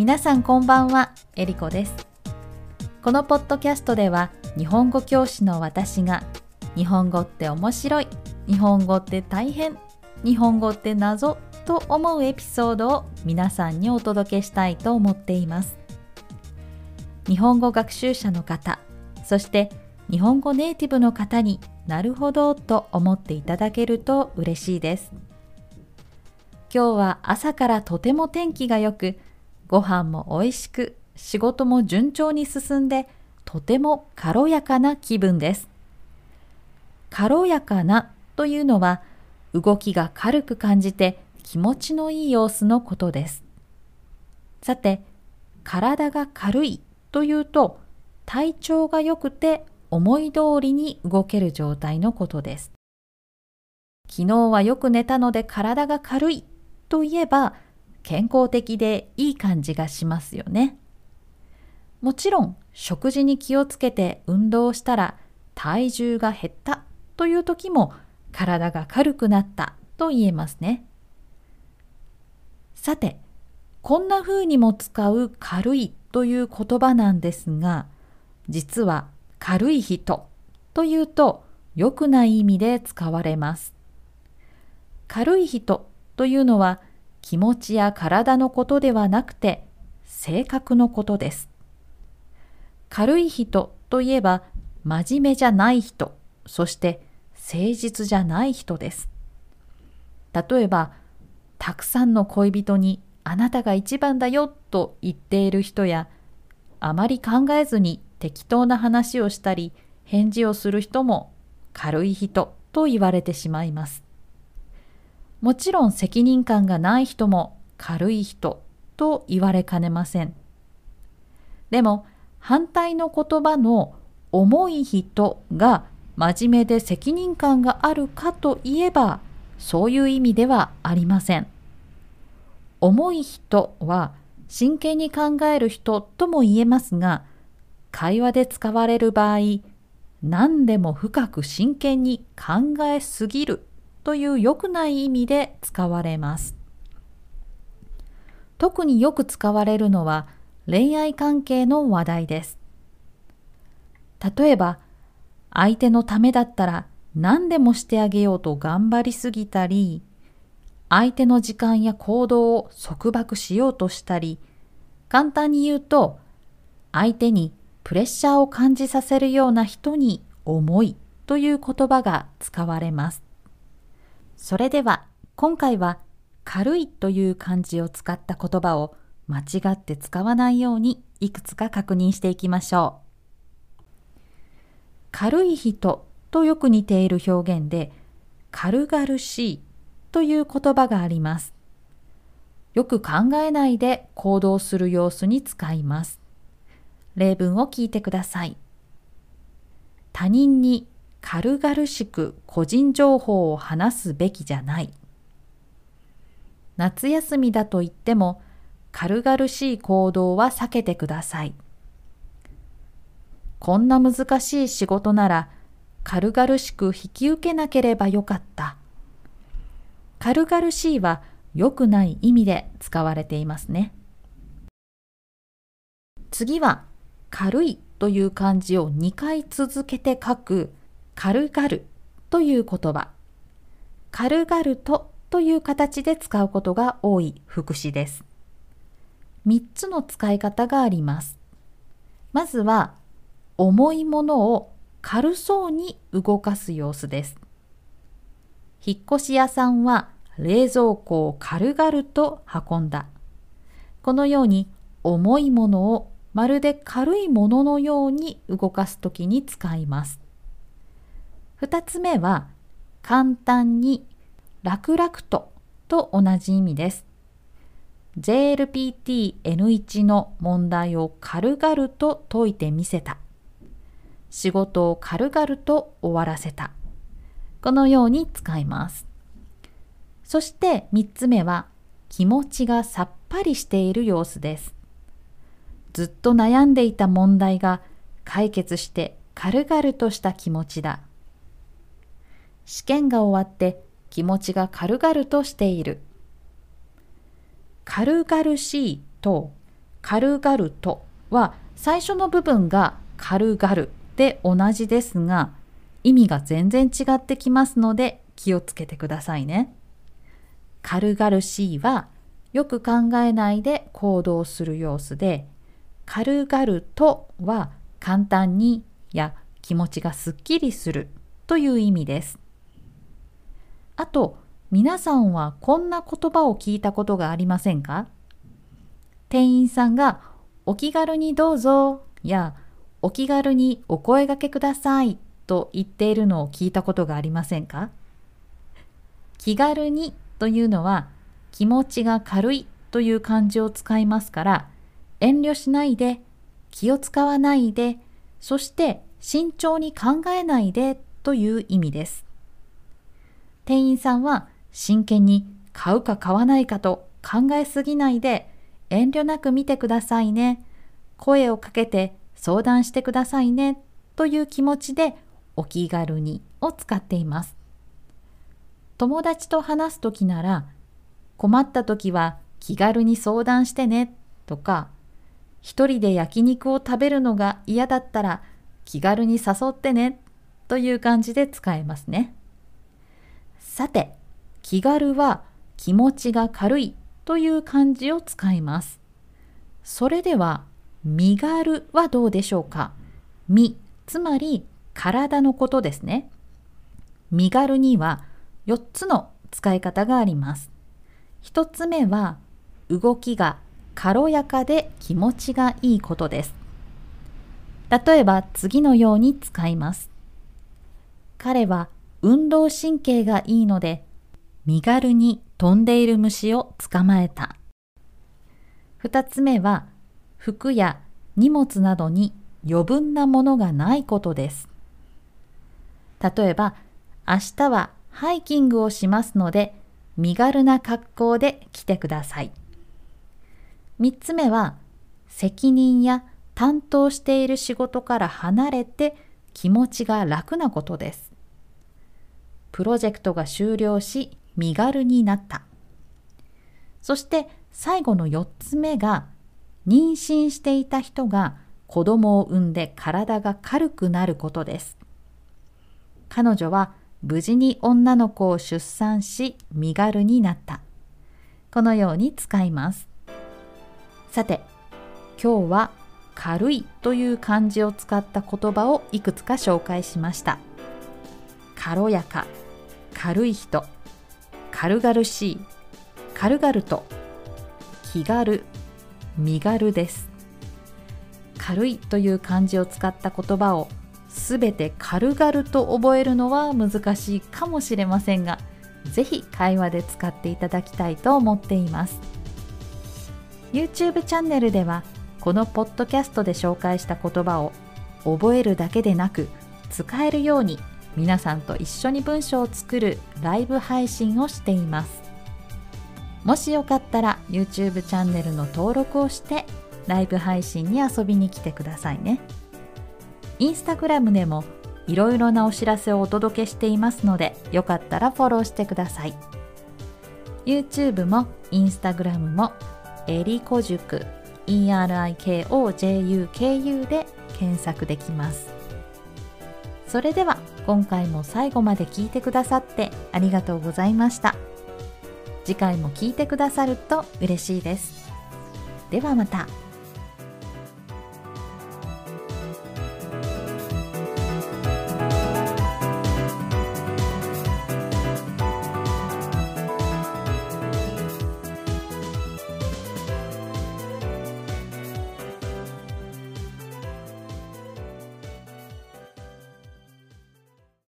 皆さんこんばんは、えりこです。このポッドキャストでは日本語教師の私が日本語って面白い、日本語って大変、日本語って謎と思うエピソードを皆さんにお届けしたいと思っています。日本語学習者の方、そして日本語ネイティブの方になるほどと思っていただけると嬉しいです。今日は朝からとても天気が良く、ご飯も美味しく、仕事も順調に進んで、とても軽やかな気分です。軽やかなというのは、動きが軽く感じて気持ちのいい様子のことです。さて、体が軽いというと、体調が良くて思い通りに動ける状態のことです。昨日はよく寝たので体が軽いといえば、健康的でいい感じがしますよね。もちろん食事に気をつけて運動したら体重が減ったという時も体が軽くなったと言えますね。さて、こんな風にも使う軽いという言葉なんですが、実は軽い人というと良くない意味で使われます。軽い人というのは気持ちや体のことではなくて性格のことです。軽い人といえば真面目じゃない人、そして誠実じゃない人です。例えば、たくさんの恋人にあなたが一番だよと言っている人や、あまり考えずに適当な話をしたり返事をする人も軽い人と言われてしまいます。もちろん責任感がない人も軽い人と言われかねません。でも反対の言葉の重い人が真面目で責任感があるかといえばそういう意味ではありません。重い人は真剣に考える人とも言えますが会話で使われる場合何でも深く真剣に考えすぎるという良くない意味で使われます。特によく使われるのは恋愛関係の話題です。例えば、相手のためだったら何でもしてあげようと頑張りすぎたり、相手の時間や行動を束縛しようとしたり、簡単に言うと、相手にプレッシャーを感じさせるような人に重いという言葉が使われます。それでは今回は軽いという漢字を使った言葉を間違って使わないようにいくつか確認していきましょう。軽い人とよく似ている表現で軽々しいという言葉があります。よく考えないで行動する様子に使います。例文を聞いてください。他人に軽々しく個人情報を話すべきじゃない。夏休みだと言っても軽々しい行動は避けてください。こんな難しい仕事なら軽々しく引き受けなければよかった。軽々しいは良くない意味で使われていますね。次は軽いという漢字を2回続けて書く軽々という言葉。軽々とという形で使うことが多い副詞です。3つの使い方があります。まずは、重いものを軽そうに動かす様子です。引っ越し屋さんは冷蔵庫を軽々と運んだ。このように重いものをまるで軽いもののように動かすときに使います。二つ目は、簡単に楽々とと同じ意味です。JLPT-N1 の問題を軽々と解いてみせた。仕事を軽々と終わらせた。このように使います。そして三つ目は気持ちがさっぱりしている様子です。ずっと悩んでいた問題が解決して軽々とした気持ちだ。試験が終わって気持ちが軽々としている。軽々しいと軽々とは最初の部分が軽々で同じですが意味が全然違ってきますので気をつけてくださいね。軽々しいはよく考えないで行動する様子で軽々とは簡単にや気持ちがすっきりするという意味です。あと皆さんはこんな言葉を聞いたことがありませんか？店員さんがお気軽にどうぞやお気軽にお声がけくださいと言っているのを聞いたことがありませんか気軽にというのは気持ちが軽いという漢字を使いますから遠慮しないで気を使わないでそして慎重に考えないでという意味です。店員さんは真剣に買うか買わないかと考えすぎないで遠慮なく見てくださいね。声をかけて相談してくださいね。という気持ちでお気軽にを使っています。友達と話す時なら困った時は気軽に相談してね。とか一人で焼肉を食べるのが嫌だったら気軽に誘ってね。という感じで使えますね。さて気軽は気持ちが軽いという漢字を使います。それでは身軽はどうでしょうか？身、つまり体のことですね。身軽には4つの使い方があります。1つ目は動きが軽やかで気持ちがいいことです。例えば次のように使います。彼は運動神経がいいので身軽に飛んでいる虫を捕まえた。二つ目は、服や荷物などに余分なものがないことです。例えば、明日はハイキングをしますので、身軽な格好で来てください。三つ目は、責任や担当している仕事から離れて気持ちが楽なことです。プロジェクトが終了し身軽になった。そして最後の4つ目が妊娠していた人が子供を産んで体が軽くなることです。彼女は無事に女の子を出産し身軽になった。このように使います。さて、今日は軽いという漢字を使った言葉をいくつか紹介しました。軽やか、軽い人、軽々しい。軽々と。気軽。身軽です。軽いという漢字を使った言葉をすべて軽々と覚えるのは難しいかもしれませんがぜひ会話で使っていただきたいと思っています。YouTube チャンネルではこのポッドキャストで紹介した言葉を覚えるだけでなく使えるように皆さんと一緒に文章を作るライブ配信をしています。もしよかったら YouTube チャンネルの登録をしてライブ配信に遊びに来てくださいね。インスタグラムでもいろいろなお知らせをお届けしていますのでよかったらフォローしてください。YouTube も Instagram もえりこ塾 ERIKOJUKU で検索できます。それでは今回も最後まで聞いてくださってありがとうございました次回も聞いてくださると嬉しいですではまた。